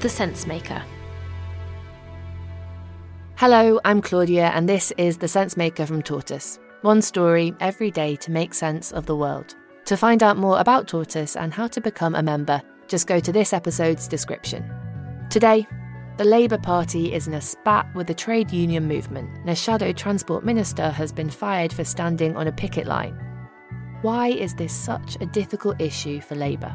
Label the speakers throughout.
Speaker 1: The Sensemaker.
Speaker 2: Hello, I'm Claudia, and this is The Sensemaker from Tortoise. One story every day to make sense of the world. To find out more about Tortoise and how to become a member, just go to this episode's description. Today, the Labour Party is in a spat with the trade union movement, and a shadow transport minister has been fired for standing on a picket line. Why is this such a difficult issue for Labour?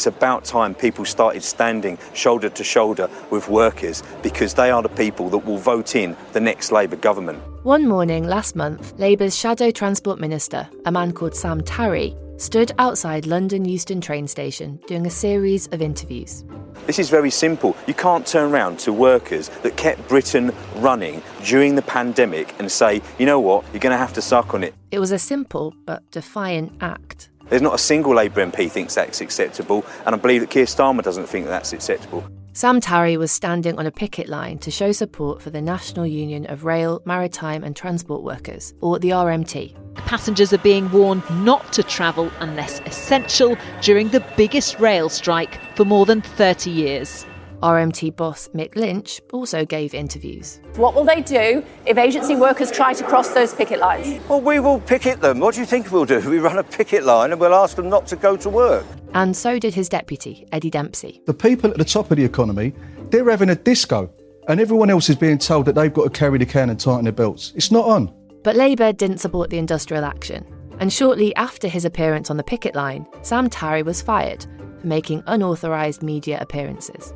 Speaker 3: It's about time people started standing shoulder to shoulder with workers because they are the people that will vote in the next Labour government.
Speaker 2: One morning last month, Labour's shadow transport minister, a man called Sam Tarry, stood outside London Euston train station doing a series of interviews.
Speaker 3: This is very simple. You can't turn around to workers that kept Britain running during the pandemic and say, you know what, you're going to have to suck on it.
Speaker 2: It was a simple but defiant act.
Speaker 3: There's not a single Labour MP thinks that's acceptable, and I believe that Keir Starmer doesn't think that that's acceptable.
Speaker 2: Sam Tarry was standing on a picket line to show support for the National Union of Rail, Maritime and Transport Workers, or the RMT.
Speaker 4: Passengers are being warned not to travel unless essential during the biggest rail strike for more than 30 years.
Speaker 2: RMT boss Mick Lynch also gave interviews.
Speaker 5: What will they do if agency workers try to cross those picket lines?
Speaker 3: Well, we will picket them. What do you think we'll do? We run a picket line and we'll ask them not to go to work.
Speaker 2: And so did his deputy, Eddie Dempsey.
Speaker 6: The people at the top of the economy, they're having a disco, and everyone else is being told that they've got to carry the can and tighten their belts. It's not on.
Speaker 2: But Labour didn't support the industrial action. And shortly after his appearance on the picket line, Sam Tarry was fired for making unauthorised media appearances.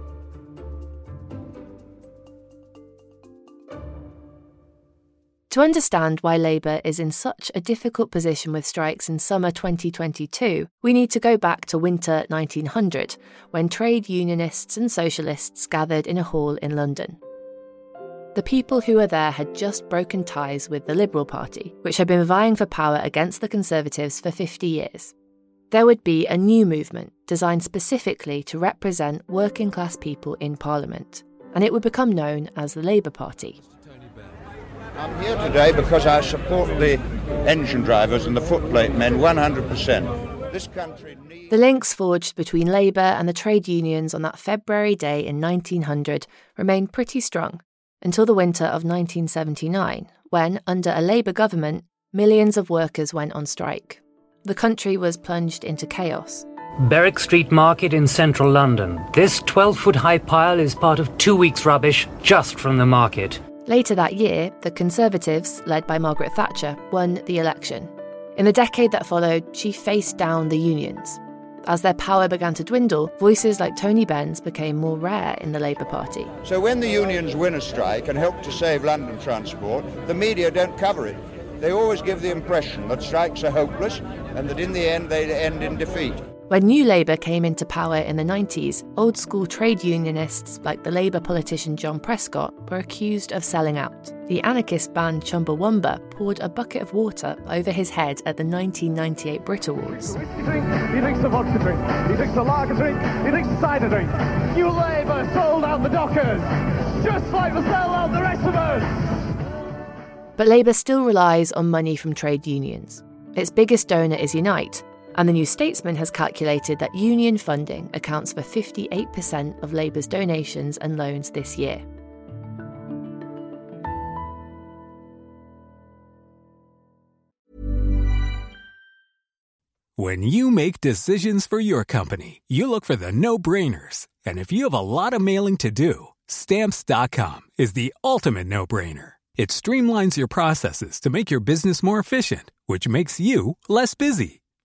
Speaker 2: To understand why Labour is in such a difficult position with strikes in summer 2022, we need to go back to winter 1900, when trade unionists and socialists gathered in a hall in London. The people who were there had just broken ties with the Liberal Party, which had been vying for power against the Conservatives for 50 years. There would be a new movement designed specifically to represent working class people in Parliament, and it would become known as the Labour Party.
Speaker 7: I'm here today because I support the engine drivers and the footplate men 100%. This country needs.
Speaker 2: The links forged between Labour and the trade unions on that February day in 1900 remained pretty strong until the winter of 1979, when, under a Labour government, millions of workers went on strike. The country was plunged into chaos.
Speaker 8: Berwick Street Market in central London. This 12 foot high pile is part of two weeks' rubbish just from the market.
Speaker 2: Later that year, the Conservatives, led by Margaret Thatcher, won the election. In the decade that followed, she faced down the unions. As their power began to dwindle, voices like Tony Benn became more rare in the Labour Party.
Speaker 7: So when the unions win a strike and help to save London transport, the media don't cover it. They always give the impression that strikes are hopeless and that in the end they end in defeat.
Speaker 2: When New Labour came into power in the 90s, old school trade unionists like the Labour politician John Prescott were accused of selling out. The anarchist band Chumbawamba poured a bucket of water over his head at the 1998 Brit Awards.
Speaker 9: He drinks the vodka drink, he drinks the lager drink, he drinks the cider drink. New Labour sold out the Dockers, just like we sell out the rest of us.
Speaker 2: But Labour still relies on money from trade unions. Its biggest donor is Unite, and the New Statesman has calculated that union funding accounts for 58% of Labour's donations and loans this year.
Speaker 10: When you make decisions for your company, you look for the no brainers. And if you have a lot of mailing to do, stamps.com is the ultimate no brainer. It streamlines your processes to make your business more efficient, which makes you less busy.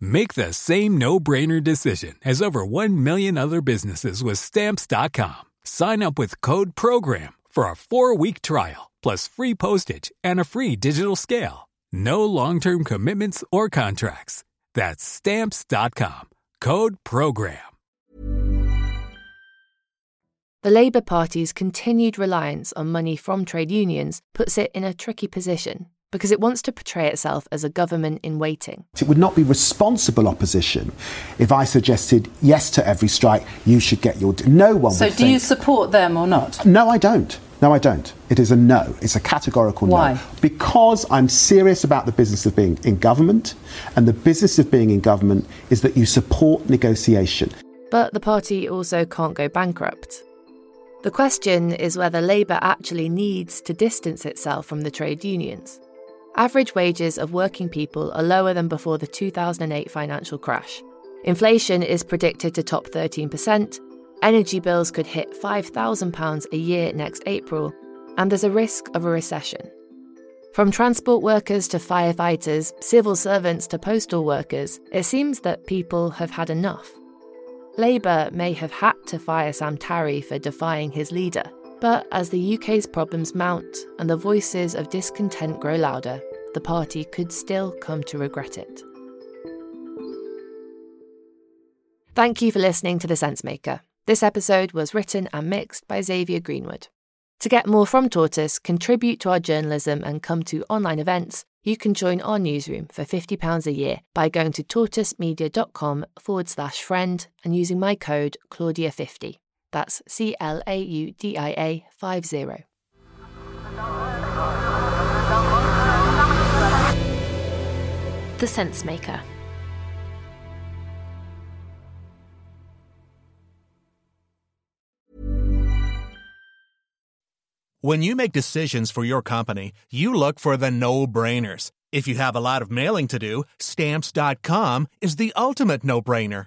Speaker 10: Make the same no brainer decision as over 1 million other businesses with Stamps.com. Sign up with Code PROGRAM for a four week trial, plus free postage and a free digital scale. No long term commitments or contracts. That's Stamps.com. Code PROGRAM.
Speaker 2: The Labour Party's continued reliance on money from trade unions puts it in a tricky position because it wants to portray itself as a government in waiting.
Speaker 11: It would not be responsible opposition if I suggested yes to every strike, you should get your. No one
Speaker 12: So,
Speaker 11: would
Speaker 12: do
Speaker 11: think-
Speaker 12: you support them or not?
Speaker 11: No, I don't. No, I don't. It is a no. It's a categorical
Speaker 12: Why?
Speaker 11: no. Because I'm serious about the business of being in government, and the business of being in government is that you support negotiation.
Speaker 2: But the party also can't go bankrupt. The question is whether Labour actually needs to distance itself from the trade unions. Average wages of working people are lower than before the 2008 financial crash. Inflation is predicted to top 13%, energy bills could hit £5,000 a year next April, and there's a risk of a recession. From transport workers to firefighters, civil servants to postal workers, it seems that people have had enough. Labour may have had to fire Sam Tarry for defying his leader, but as the UK's problems mount and the voices of discontent grow louder, the party could still come to regret it. Thank you for listening to The Sensemaker. This episode was written and mixed by Xavier Greenwood. To get more from Tortoise, contribute to our journalism, and come to online events, you can join our newsroom for £50 a year by going to tortoisemedia.com forward slash friend and using my code Claudia50. That's C L A U D I A 50.
Speaker 1: The Sensemaker.
Speaker 13: When you make decisions for your company, you look for the no brainers. If you have a lot of mailing to do, stamps.com is the ultimate no brainer.